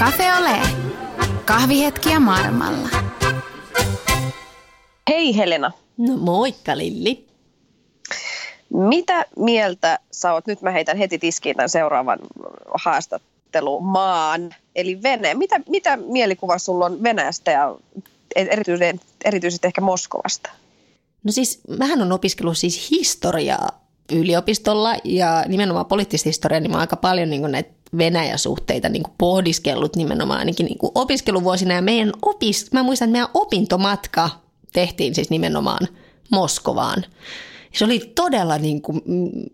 Cafe Ole. Kahvihetkiä maailmalla. Hei Helena. No moikka Lilli. Mitä mieltä sä oot, nyt mä heitän heti tiskiin tämän seuraavan haastattelumaan, eli Vene. Mitä, mitä mielikuva sulla on Venäjästä ja erityisesti, erityisesti ehkä Moskovasta? No siis, mähän on opiskellut siis historiaa yliopistolla ja nimenomaan poliittista historiaa, niin mä oon aika paljon niin näitä Venäjä-suhteita niin pohdiskellut nimenomaan ainakin niin opiskeluvuosina. Ja meidän opis, mä muistan, että meidän opintomatka tehtiin siis nimenomaan Moskovaan. Se oli todella, niin kuin,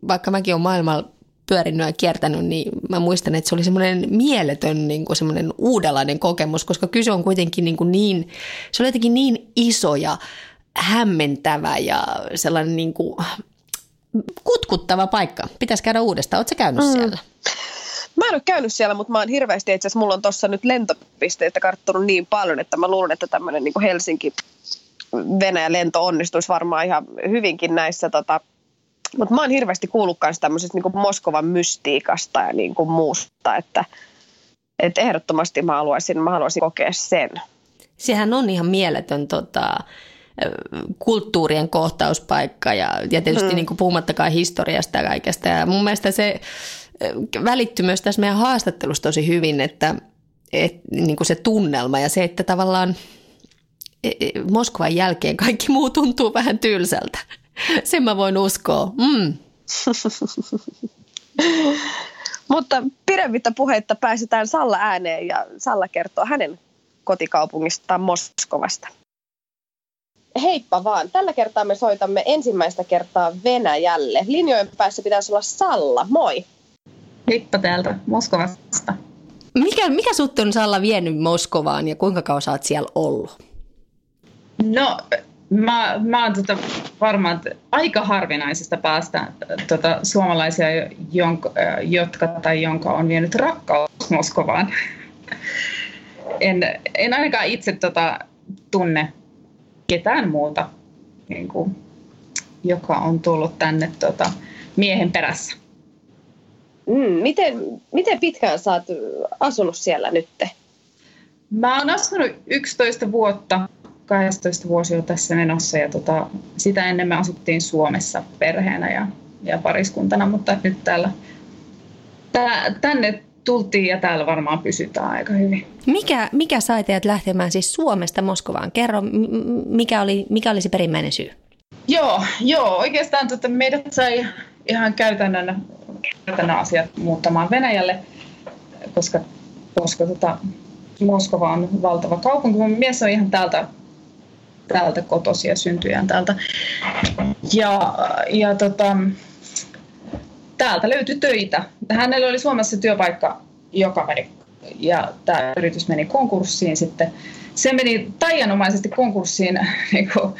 vaikka mäkin olen maailmalla pyörinyt ja kiertänyt, niin mä muistan, että se oli semmoinen mieletön niin kuin semmoinen uudenlainen kokemus, koska kyse on kuitenkin niin, kuin niin se oli jotenkin niin iso ja hämmentävä ja sellainen niin kuin kutkuttava paikka. Pitäisi käydä uudestaan. Oletko käynyt mm. siellä? Mä en ole käynyt siellä, mutta mä oon hirveästi, itse asiassa mulla on tuossa nyt lentopisteitä karttunut niin paljon, että mä luulen, että tämmöinen niin Helsinki Venäjän lento onnistuisi varmaan ihan hyvinkin näissä tota, mutta mä oon hirveästi kuullut myös tämmöisestä niin Moskovan mystiikasta ja niin kuin muusta, että, että ehdottomasti mä haluaisin, mä haluaisin kokea sen. Sehän on ihan mieletön tota, kulttuurien kohtauspaikka ja, ja tietysti hmm. niin kuin puhumattakaan historiasta ja kaikesta. Ja mun mielestä se välittyy myös tässä meidän haastattelussa tosi hyvin, että, että niin kuin se tunnelma ja se, että tavallaan e, e, Moskovan jälkeen kaikki muu tuntuu vähän tylsältä. Sen mä voin uskoa. Mm. Mutta pidemmittä puheitta pääsetään Salla ääneen ja Salla kertoo hänen kotikaupungistaan Moskovasta. Heippa vaan. Tällä kertaa me soitamme ensimmäistä kertaa Venäjälle. Linjojen päässä pitäisi olla Salla. Moi. Heippa täältä Moskovasta. Mikä, mikä sut on Salla vienyt Moskovaan ja kuinka kauan sä oot siellä ollut? No Mä, mä oon tota varmaan aika harvinaisesta päästä tota, suomalaisia, jonka, jotka tai jonka on vienyt rakkaus Moskovaan. En, en ainakaan itse tota, tunne ketään muuta, niin kuin, joka on tullut tänne tota, miehen perässä. Mm, miten, miten pitkään sä oot asunut siellä nytte? Mä oon asunut 11 vuotta 12 vuosi on tässä menossa ja tota, sitä ennen me asuttiin Suomessa perheenä ja, ja pariskuntana, mutta nyt täällä, tää, tänne tultiin ja täällä varmaan pysytään aika hyvin. Mikä, mikä sai teidät lähtemään siis Suomesta Moskovaan? Kerro, mikä oli, mikä oli se perimmäinen syy? Joo, joo oikeastaan tota, meidät sai ihan käytännön, käytännön asiat muuttamaan Venäjälle, koska, koska tota, Moskova on valtava kaupunki. Mun mies on ihan täältä täältä kotosia syntyjään täältä. Ja, ja tota, täältä löytyi töitä. Hänellä oli Suomessa työpaikka, joka meni, ja tämä yritys meni konkurssiin sitten. Se meni taianomaisesti konkurssiin niin kuin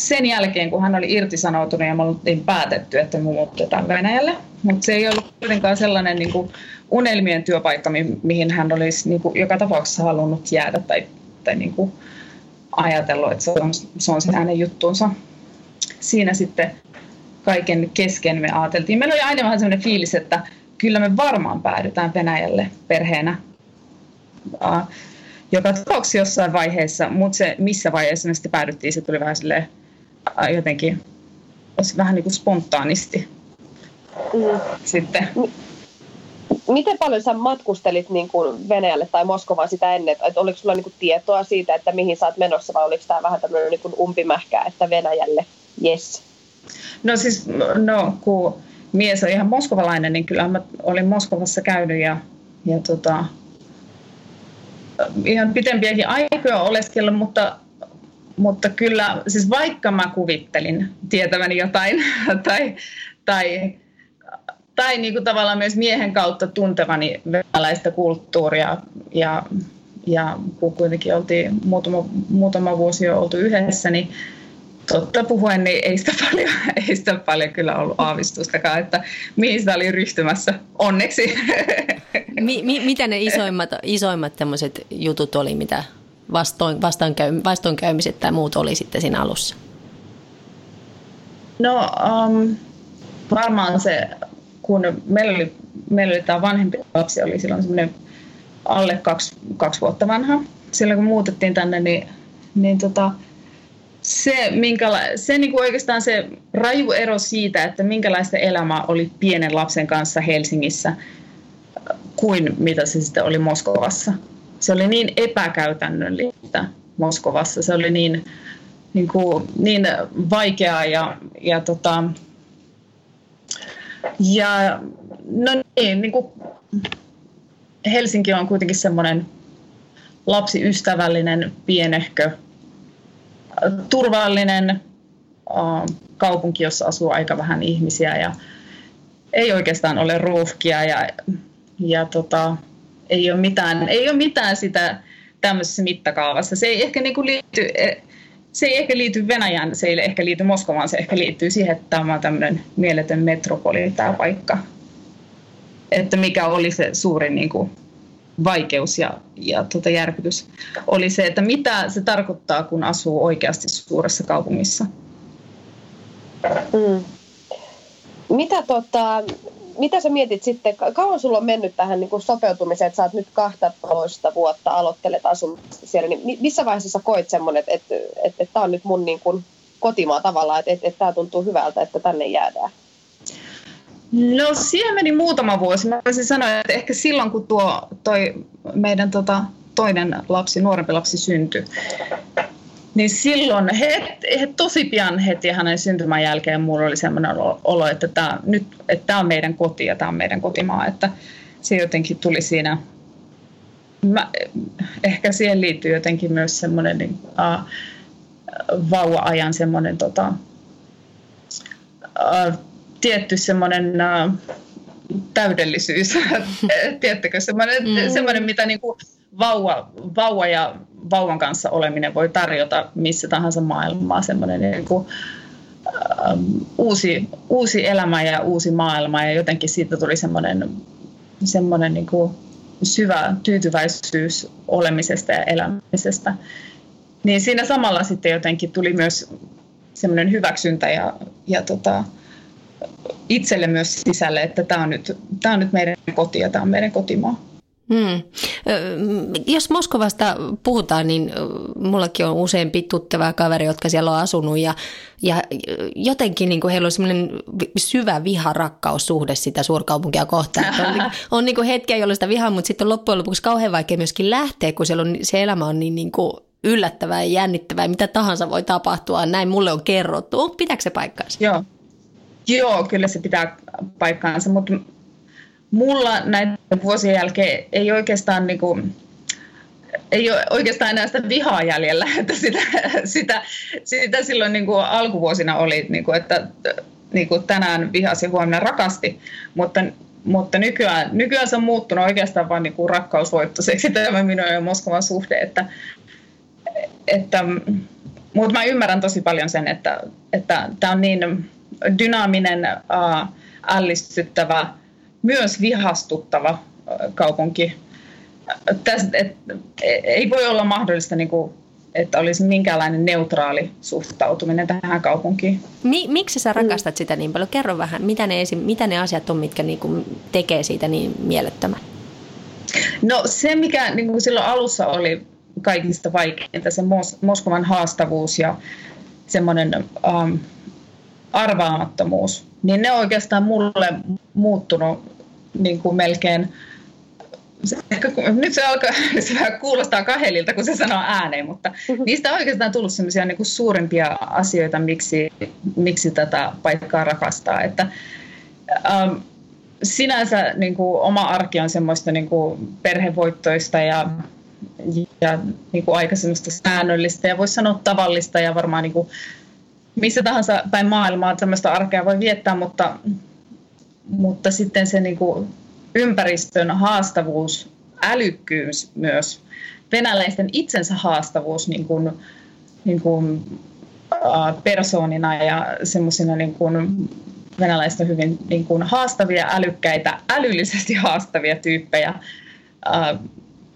sen jälkeen, kun hän oli irtisanoutunut ja me oltiin päätetty, että me muutetaan Venäjälle. Mutta se ei ollut kuitenkaan sellainen niin kuin unelmien työpaikka, mihin hän olisi niin kuin, joka tapauksessa halunnut jäädä tai, tai niin kuin, ajatellut, että se on, se on se hänen juttuunsa. Siinä sitten kaiken kesken me ajateltiin. Meillä oli aina vähän sellainen fiilis, että kyllä me varmaan päädytään Venäjälle perheenä. Joka tapauksessa jossain vaiheessa, mutta se missä vaiheessa me sitten päädyttiin, se tuli vähän silleen jotenkin vähän niin kuin spontaanisti mm. sitten miten paljon sä matkustelit niin kuin Venäjälle tai Moskovaan sitä ennen? Että oliko sulla niin kuin tietoa siitä, että mihin sä oot menossa vai oliko tämä vähän tämmöinen niin kuin umpimähkä, että Venäjälle, yes? No siis, no kun mies on ihan moskovalainen, niin kyllä mä olin Moskovassa käynyt ja, ja tota, ihan pitempiäkin aikoja oleskellut, mutta, mutta kyllä, siis vaikka mä kuvittelin tietäväni jotain tai, tai tai niin kuin tavallaan myös miehen kautta tuntevani venäläistä kulttuuria ja, ja kun kuitenkin oltiin muutama, muutama vuosi jo oltu yhdessä, niin totta puhuen, niin ei sitä paljon, ei sitä paljon kyllä ollut aavistustakaan, että mihin sitä oli ryhtymässä. Onneksi. Mi, mi, mitä ne isoimmat, isoimmat jutut oli, mitä vastoin, vastoinkäy, vastoinkäymiset tai muut oli sitten siinä alussa? No um, varmaan se kun meillä oli, meillä oli tämä vanhempi lapsi, oli silloin semmoinen alle kaksi, kaksi vuotta vanha. Silloin kun muutettiin tänne, niin, niin tota, se, minkäla- se niin kuin oikeastaan se raju ero siitä, että minkälaista elämää oli pienen lapsen kanssa Helsingissä kuin mitä se sitten oli Moskovassa. Se oli niin epäkäytännöllistä Moskovassa. Se oli niin, niin, kuin, niin vaikeaa ja, ja, tota, ja no niin, niin kuin Helsinki on kuitenkin semmoinen lapsiystävällinen, pienehkö, turvallinen kaupunki, jossa asuu aika vähän ihmisiä ja ei oikeastaan ole ruuhkia ja, ja tota, ei, ole mitään, ei ole mitään sitä tämmöisessä mittakaavassa. Se ei ehkä niin kuin liity, e, se ei ehkä liity Venäjään, se ei ehkä liity Moskovaan, se ehkä liittyy siihen, että tämä on tämmöinen mieletön metropoli tämä paikka. Että mikä oli se suurin niin kuin, vaikeus ja, ja tota järkytys oli se, että mitä se tarkoittaa, kun asuu oikeasti suuressa kaupungissa. Mm. Mitä, tota, mitä sä mietit sitten, kauan sulla on mennyt tähän niin kuin sopeutumiseen, että sä oot nyt 12 vuotta aloittelet asumista siellä, niin missä vaiheessa koit semmoinen, että, että, että, että tämä on nyt mun niin kuin kotimaa tavallaan, että, että, että tämä tuntuu hyvältä, että tänne jäädään? No siihen meni muutama vuosi. Mä voisin sanoa, että ehkä silloin kun tuo toi meidän tota, toinen lapsi, nuorempi lapsi syntyi, niin silloin he, he, tosi pian heti hänen syntymän jälkeen mulla oli sellainen olo, että tämä, nyt, että tämä on meidän koti ja tämä on meidän kotimaa. Että se jotenkin tuli siinä, mä, ehkä siihen liittyy jotenkin myös semmoinen niin, uh, vauva-ajan semmoinen tota, uh, tietty semmoinen uh, täydellisyys, tiedättekö, semmoinen, mm. semmoinen mitä niin kuin vauva, vauva ja vauvan kanssa oleminen voi tarjota missä tahansa maailmaa, semmoinen niin kuin, uh, uusi, uusi elämä ja uusi maailma ja jotenkin siitä tuli semmoinen, semmoinen niin kuin syvä tyytyväisyys olemisesta ja elämisestä. Niin siinä samalla sitten jotenkin tuli myös semmoinen hyväksyntä ja, ja tota, itselle myös sisälle, että tämä on nyt, tämä on nyt meidän koti ja tämä on meidän kotimaa. Hmm. Jos Moskovasta puhutaan, niin mullakin on useampi tuttava kaveri, jotka siellä on asunut ja, ja jotenkin niin kuin heillä on semmoinen syvä viha-rakkaussuhde sitä suurkaupunkia kohtaan. on, niin, on niin kuin hetkiä, jolloin sitä vihaa, mutta sitten loppujen lopuksi kauhean vaikea myöskin lähteä, kun siellä on, se elämä on niin, niin kuin yllättävää ja jännittävää, mitä tahansa voi tapahtua. Näin mulle on kerrottu. Pitääkö se paikkaansa? Joo. Joo, kyllä se pitää paikkaansa, mutta mulla näiden vuosien jälkeen ei oikeastaan niin kuin, ei ole oikeastaan enää sitä vihaa jäljellä, että sitä, sitä, sitä silloin niin kuin alkuvuosina oli, niin kuin, että niin kuin tänään vihasi huomenna rakasti, mutta, mutta nykyään, nykyään se on muuttunut oikeastaan vain niin kuin rakkausvoittoiseksi tämä minun ja Moskovan suhde, että, että, mutta mä ymmärrän tosi paljon sen, että, että tämä on niin dynaaminen, ällistyttävä, myös vihastuttava kaupunki. Tästä, et, ei voi olla mahdollista, niin kuin, että olisi minkäänlainen neutraali suhtautuminen tähän kaupunkiin. Mi- miksi sä rakastat sitä niin paljon? Kerro vähän, mitä ne, esi- mitä ne asiat on, mitkä niin kuin tekee siitä niin mielettömän? No se, mikä niin kuin silloin alussa oli kaikista vaikeinta, se Mos- Moskovan haastavuus ja semmoinen um, arvaamattomuus, niin ne on oikeastaan mulle muuttunut niin kuin melkein se, nyt se alkaa se vähän kuulostaa kahelilta, kun se sanoo ääneen, mutta niistä on oikeastaan tullut sellaisia niin suurimpia asioita, miksi, miksi tätä paikkaa rakastaa. Että, ähm, sinänsä niin kuin, oma arki on semmoista niin kuin, perhevoittoista ja, ja niin kuin, aika semmoista säännöllistä ja voisi sanoa tavallista ja varmaan niin kuin, missä tahansa päin maailmaa tämmöistä arkea voi viettää, mutta, mutta sitten se niin kuin ympäristön haastavuus, älykkyys myös, venäläisten itsensä haastavuus niin kuin, niin kuin, äh, persoonina ja semmoisina niin kuin venäläisten hyvin niin kuin haastavia, älykkäitä, älyllisesti haastavia tyyppejä, äh,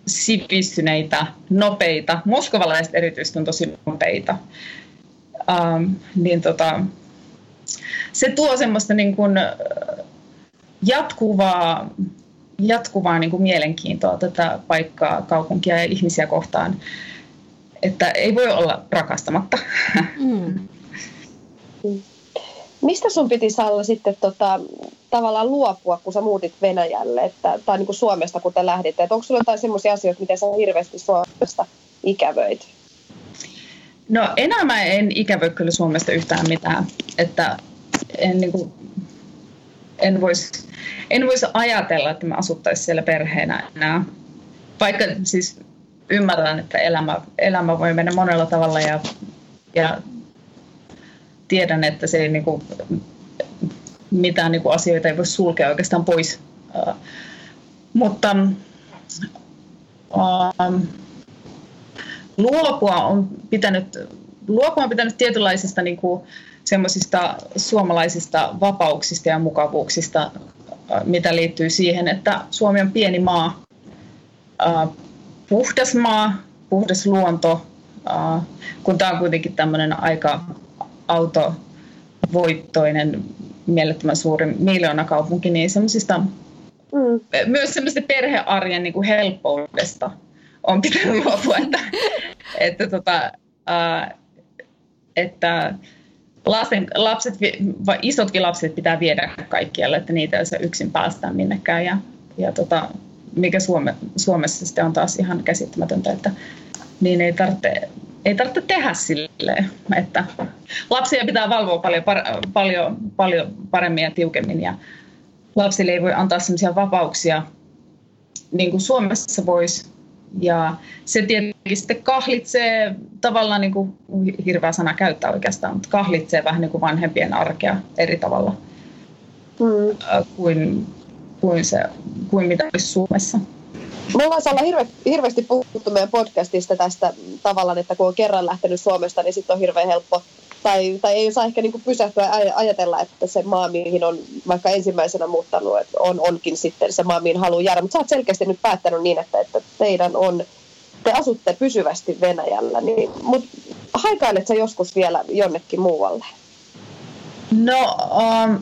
sivistyneitä, nopeita. Moskovalaiset erityisesti on tosi nopeita ähm, niin tota, se tuo semmoista niin kuin jatkuvaa jatkuvaa niin kuin mielenkiintoa tätä paikkaa, kaupunkia ja ihmisiä kohtaan, että ei voi olla rakastamatta. Mm. Mistä sun piti Salla sitten tota, tavallaan luopua, kun sä muutit Venäjälle, että, tai niin kuin Suomesta, kun te lähditte? Onko sulla jotain sellaisia asioita, miten sä hirveästi Suomesta ikävöit? No enää mä en ikävöi kyllä Suomesta yhtään mitään. Että en, niin kuin, en voisi en vois ajatella, että me asuttaisiin siellä perheenä enää. Vaikka siis ymmärrän, että elämä, elämä voi mennä monella tavalla ja, ja tiedän, että se ei niin kuin, mitään niin kuin asioita ei voi sulkea oikeastaan pois. Uh, mutta uh, luopua on pitänyt, luopua on pitänyt tietynlaisista niin kuin, semmoisista suomalaisista vapauksista ja mukavuuksista, mitä liittyy siihen, että Suomi on pieni maa, puhdas maa, puhdas luonto, kun tämä on kuitenkin tämmöinen aika autovoittoinen, mielettömän suuri miljoonakaupunki, niin semmoisista mm. myös semmoisesta perhearjen niin kuin helppoudesta on pitänyt luopua, että, että, tota, ää, että lasten, lapset, isotkin lapset pitää viedä kaikkialle, että niitä ei se yksin päästään minnekään. Ja, ja tota, mikä Suome, Suomessa sitten on taas ihan käsittämätöntä, että niin ei tarvitse, ei tarvitse tehdä silleen, että lapsia pitää valvoa paljon, paljon, paljon paremmin ja tiukemmin ja lapsille ei voi antaa sellaisia vapauksia niin kuin Suomessa voisi ja se tietenkin sitten kahlitsee, tavallaan niin kuin, hirveä sana käyttää oikeastaan, mutta kahlitsee vähän niin kuin vanhempien arkea eri tavalla mm. kuin, kuin, se, kuin mitä olisi Suomessa. Me ollaan Salla hirve, hirveästi puhuttu meidän podcastista tästä tavallaan, että kun on kerran lähtenyt Suomesta, niin sitten on hirveän helppo tai, tai ei saa ehkä niin pysähtyä ajatella, että se maa, mihin on vaikka ensimmäisenä muuttanut, että on, onkin sitten se maa, mihin haluaa jäädä. Mutta sä oot selkeästi nyt päättänyt niin, että, että teidän on, te asutte pysyvästi Venäjällä, niin, mutta haikailet sä joskus vielä jonnekin muualle? No, um,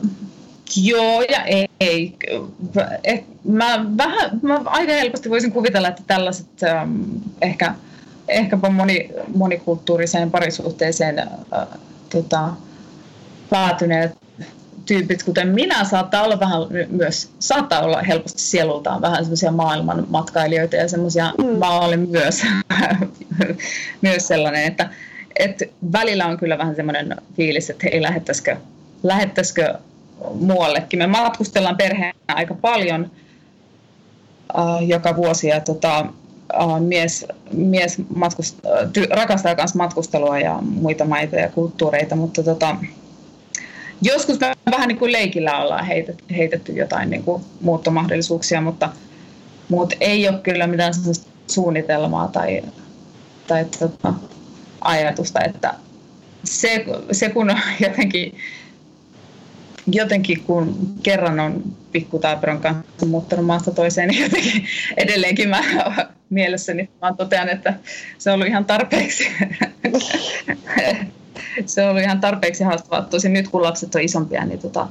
joo ja ei. Et mä, vähän, mä aika helposti voisin kuvitella, että tällaiset um, ehkä ehkäpä moni, monikulttuuriseen parisuhteeseen äh, tota, päätyneet tyypit, kuten minä, saattaa olla vähän myös, saattaa olla helposti sielultaan vähän semmoisia maailman matkailijoita ja semmoisia, mm. mä olen myös, myös sellainen, että, että välillä on kyllä vähän semmoinen fiilis, että hei, lähettäisikö, lähettäisikö muuallekin. Me matkustellaan perheenä aika paljon uh, joka vuosi ja tota, uh, mies, mies matkust, ty, rakastaa myös matkustelua ja muita maita ja kulttuureita, mutta tota, joskus me vähän niin kuin leikillä ollaan heitetty, heitetty jotain niin kuin muuttomahdollisuuksia, mutta, mutta ei ole kyllä mitään suunnitelmaa tai, tai tota, ajatusta, että se, se kun jotenkin jotenkin kun kerran on pikkutaaperon kanssa muuttanut maasta toiseen, niin jotenkin edelleenkin mä mielessäni vaan totean, että se on ollut ihan tarpeeksi. se on ollut ihan tarpeeksi haastavaa. Tosin nyt kun lapset on isompia, niin, tota,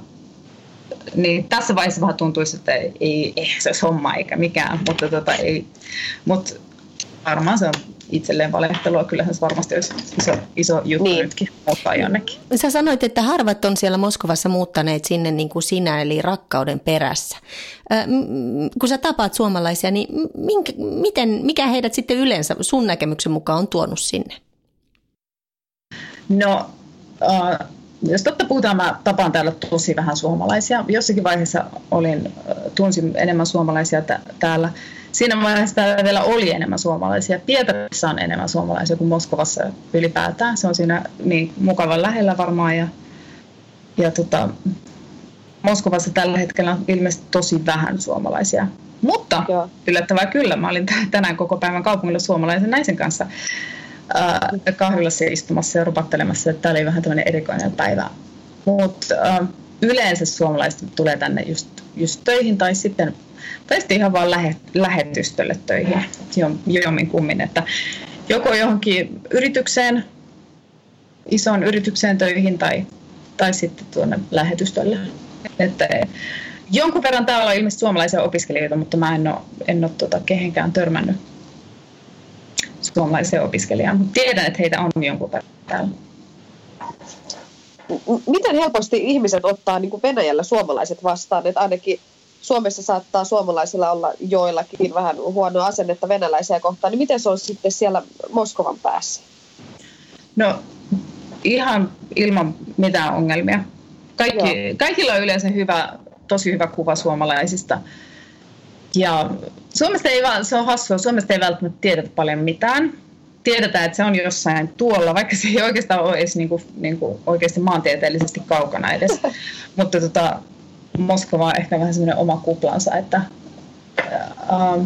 niin tässä vaiheessa vähän tuntuisi, että ei, ei se olisi homma eikä mikään, mutta tota, ei. Mut varmaan se on itselleen valehtelua. Kyllähän se varmasti olisi iso, iso juttu niin. nytkin muuttaa jonnekin. Sä sanoit, että harvat on siellä Moskovassa muuttaneet sinne niin kuin sinä, eli rakkauden perässä. kun sä tapaat suomalaisia, niin minkä, miten, mikä heidät sitten yleensä sun näkemyksen mukaan on tuonut sinne? No, uh, jos totta puhutaan, mä tapaan täällä tosi vähän suomalaisia. Jossakin vaiheessa olin, tunsin enemmän suomalaisia t- täällä siinä vaiheessa täällä vielä oli enemmän suomalaisia. Pietarissa on enemmän suomalaisia kuin Moskovassa ylipäätään. Se on siinä niin mukavan lähellä varmaan. Ja, ja tota, Moskovassa tällä hetkellä on ilmeisesti tosi vähän suomalaisia. Mutta Joo. yllättävää kyllä, mä olin tänään koko päivän kaupungilla suomalaisen naisen kanssa äh, kahvilassa istumassa ja rupattelemassa. Tämä oli vähän tämmöinen erikoinen päivä. Mutta äh, yleensä suomalaiset tulee tänne just, just töihin tai sitten tai sitten ihan vaan lähe, lähetystölle töihin jommin kummin, että joko johonkin yritykseen, isoon yritykseen töihin tai, tai sitten tuonne lähetystölle. Että jonkun verran täällä on ilmeisesti suomalaisia opiskelijoita, mutta mä en ole, en ole tota, kehenkään törmännyt suomalaisia opiskelijaa, mutta tiedän, että heitä on jonkun verran täällä. Miten helposti ihmiset ottaa niin kuin Venäjällä suomalaiset vastaan, että ainakin Suomessa saattaa suomalaisilla olla joillakin vähän huonoa asennetta venäläisiä kohtaan, niin miten se on sitten siellä Moskovan päässä? No ihan ilman mitään ongelmia. Kaikki, kaikilla on yleensä hyvä, tosi hyvä kuva suomalaisista. Ja Suomesta ei se on hassua, Suomesta ei välttämättä tiedetä paljon mitään. Tiedetään, että se on jossain tuolla, vaikka se ei oikeastaan ole edes niin kuin, niin kuin oikeasti maantieteellisesti kaukana edes. Mutta tota, Moskova on ehkä vähän semmoinen oma kuplansa, että ähm,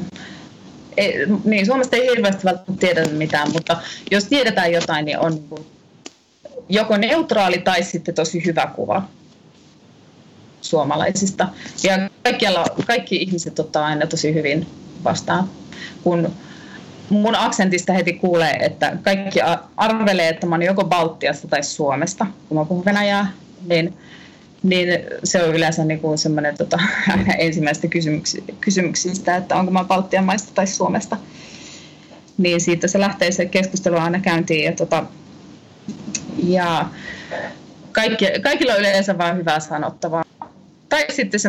ei, niin, Suomesta ei hirveästi välttämättä tiedetä mitään, mutta jos tiedetään jotain, niin on niin joko neutraali tai sitten tosi hyvä kuva suomalaisista. Ja kaikkialla, kaikki ihmiset ottaa aina tosi hyvin vastaan. Kun mun aksentista heti kuulee, että kaikki arvelee, että mä oon joko Baltiasta tai Suomesta, kun mä puhun venäjää, niin, niin se on yleensä kuin semmoinen tota, ensimmäistä kysymyksistä, että onko mä Baltian maista tai Suomesta. Niin siitä se lähtee se keskustelu aina käyntiin ja, tota, ja kaikki, kaikilla on yleensä vain hyvää sanottavaa tai sitten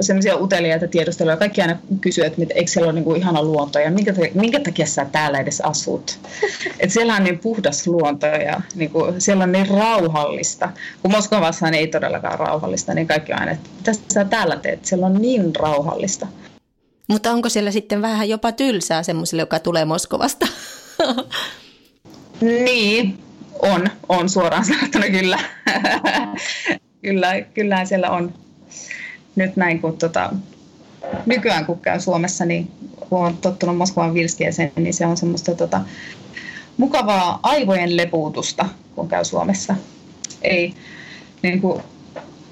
semmoisia uteliaita tiedusteluja. Kaikki aina kysyy, että eikö siellä ole niinku ihana luonto ja minkä, minkä takia sä täällä edes asut. Et siellä on niin puhdas luonto ja niinku, siellä on niin rauhallista. Kun Moskovassa ei todellakaan rauhallista, niin kaikki on aina, että mitä sä täällä teet? Siellä on niin rauhallista. Mutta onko siellä sitten vähän jopa tylsää semmoiselle, joka tulee Moskovasta? niin, on, on suoraan sanottuna kyllä. kyllä, kyllä siellä on nyt näin, kun tota, nykyään kun käy Suomessa, niin kun on tottunut Moskovan vilskieseen, niin se on semmoista tota, mukavaa aivojen lepuutusta, kun käy Suomessa. Ei, niin kuin,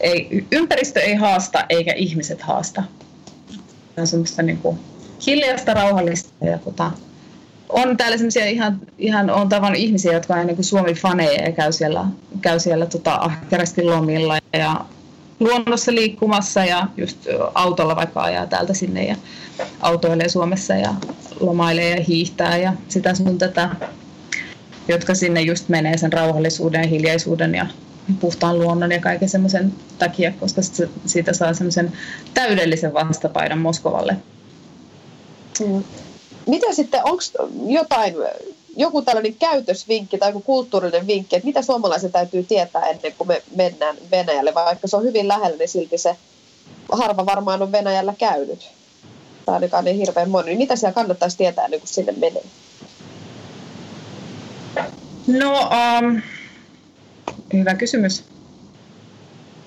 ei, ympäristö ei haasta eikä ihmiset haasta. Se on semmoista niin kuin, hiljaista, rauhallista ja tota, on täällä semmoisia ihan, ihan on tavannut ihmisiä, jotka on niin Suomi-faneja ja käy siellä, käy siellä tota, ahkerasti lomilla ja luonnossa liikkumassa ja just autolla vaikka ajaa täältä sinne ja autoilee Suomessa ja lomailee ja hiihtää ja sitä sun tätä, jotka sinne just menee sen rauhallisuuden ja hiljaisuuden ja puhtaan luonnon ja kaiken semmoisen takia, koska siitä saa semmoisen täydellisen vastapaidan Moskovalle. Mm. Mitä sitten, onko jotain joku tällainen käytösvinkki tai joku kulttuurinen vinkki, että mitä suomalaisen täytyy tietää ennen kuin me mennään Venäjälle, vaikka se on hyvin lähellä, niin silti se harva varmaan on Venäjällä käynyt. Tai ainakaan niin hirveän moni. Niin mitä siellä kannattaisi tietää ennen kuin sinne menee? No, um, hyvä kysymys.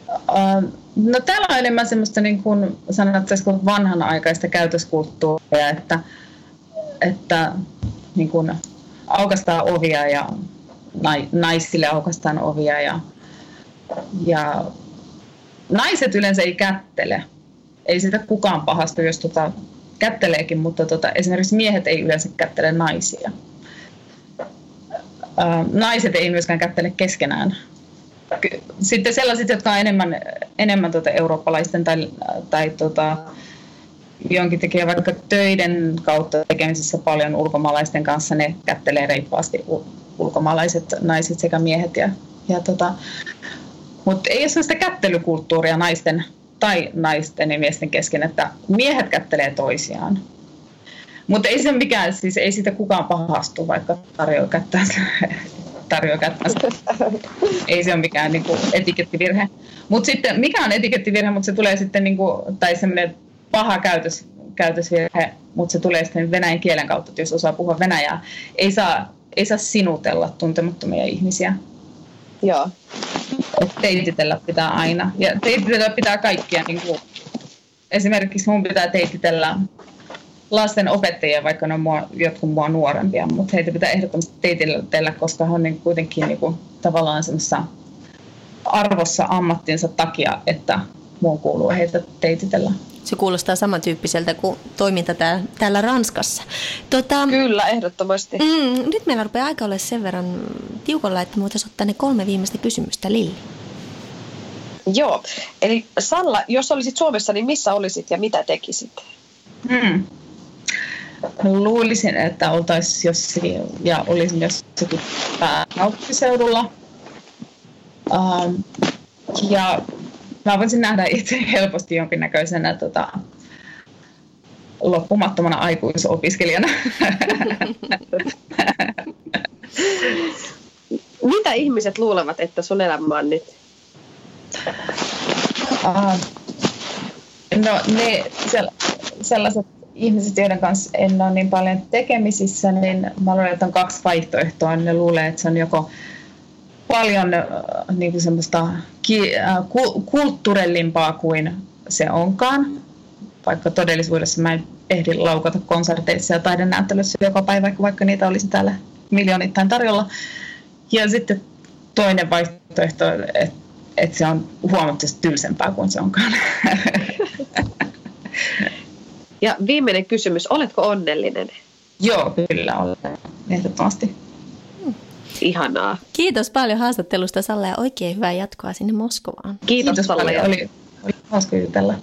Uh, no täällä on enemmän semmoista niin kuin sanotaan, vanhanaikaista käytöskulttuuria, että, että niin kuin aukastaa ovia ja naisille aukastaan ovia ja, ja naiset yleensä ei kättele. Ei sitä kukaan pahastu, jos tota, kätteleekin, mutta tota, esimerkiksi miehet ei yleensä kättele naisia. Naiset ei myöskään kättele keskenään. Sitten sellaiset, jotka on enemmän, enemmän tota eurooppalaisten tai, tai tota, jonkin tekee vaikka töiden kautta tekemisissä paljon ulkomaalaisten kanssa, ne kättelee reippaasti ulkomaalaiset naiset sekä miehet. Ja, ja tota, mutta ei ole sellaista kättelykulttuuria naisten tai naisten ja miesten kesken, että miehet kättelee toisiaan. Mutta ei se mikään, siis ei sitä kukaan pahastu, vaikka tarjoaa kättä. tarjoaa kättä. ei se ole mikään niinku, etikettivirhe. Mutta sitten, mikä on etikettivirhe, mutta se tulee sitten, niinku, tai semmoinen paha käytös, käytösvirhe, mutta se tulee sitten venäjän kielen kautta, että jos osaa puhua venäjää. Ei saa, ei saa sinutella tuntemattomia ihmisiä. Joo. Et teititellä pitää aina. Ja teititellä pitää kaikkia. Niin kuin, esimerkiksi mun pitää teititellä lasten opettajia, vaikka ne on mua, jotkut mua nuorempia, mutta heitä pitää ehdottomasti teititellä, koska he on niin kuitenkin niin kuin, tavallaan semmoisessa arvossa ammattinsa takia, että muun kuuluu heitä teititellä. Se kuulostaa samantyyppiseltä kuin toiminta täällä, täällä Ranskassa. Tota, Kyllä, ehdottomasti. Mm, nyt meillä rupeaa aika olla sen verran tiukalla, että me voitaisiin ottaa ne kolme viimeistä kysymystä. Lilli. Joo, eli Salla, jos olisit Suomessa, niin missä olisit ja mitä tekisit? Hmm. Luulisin, että oltaisiin jossakin, ja olisin jossakin pääkaupunkiseudulla. Um, ja mä voisin nähdä itse helposti jonkinnäköisenä tota, loppumattomana aikuisopiskelijana. Mitä ihmiset luulevat, että sun elämä on nyt? Uh, no ne sellaiset ihmiset, joiden kanssa en ole niin paljon tekemisissä, niin mä luulen, että on kaksi vaihtoehtoa. Ne luulee, että se on joko paljon äh, niin kuin semmoista ki, äh, kulttuurellimpaa kuin se onkaan, vaikka todellisuudessa mä en ehdi laukata konserteissa ja taidenäyttelyssä joka päivä, vaikka niitä olisi täällä miljoonittain tarjolla. Ja sitten toinen vaihtoehto, että, että se on huomattavasti tylsempää kuin se onkaan. Ja viimeinen kysymys, oletko onnellinen? Joo, kyllä olen, ehdottomasti. Ihanaa. Kiitos paljon haastattelusta Salla ja oikein hyvää jatkoa sinne Moskovaan. Kiitos, Kiitos paljon. Oli, oli hauska jutella.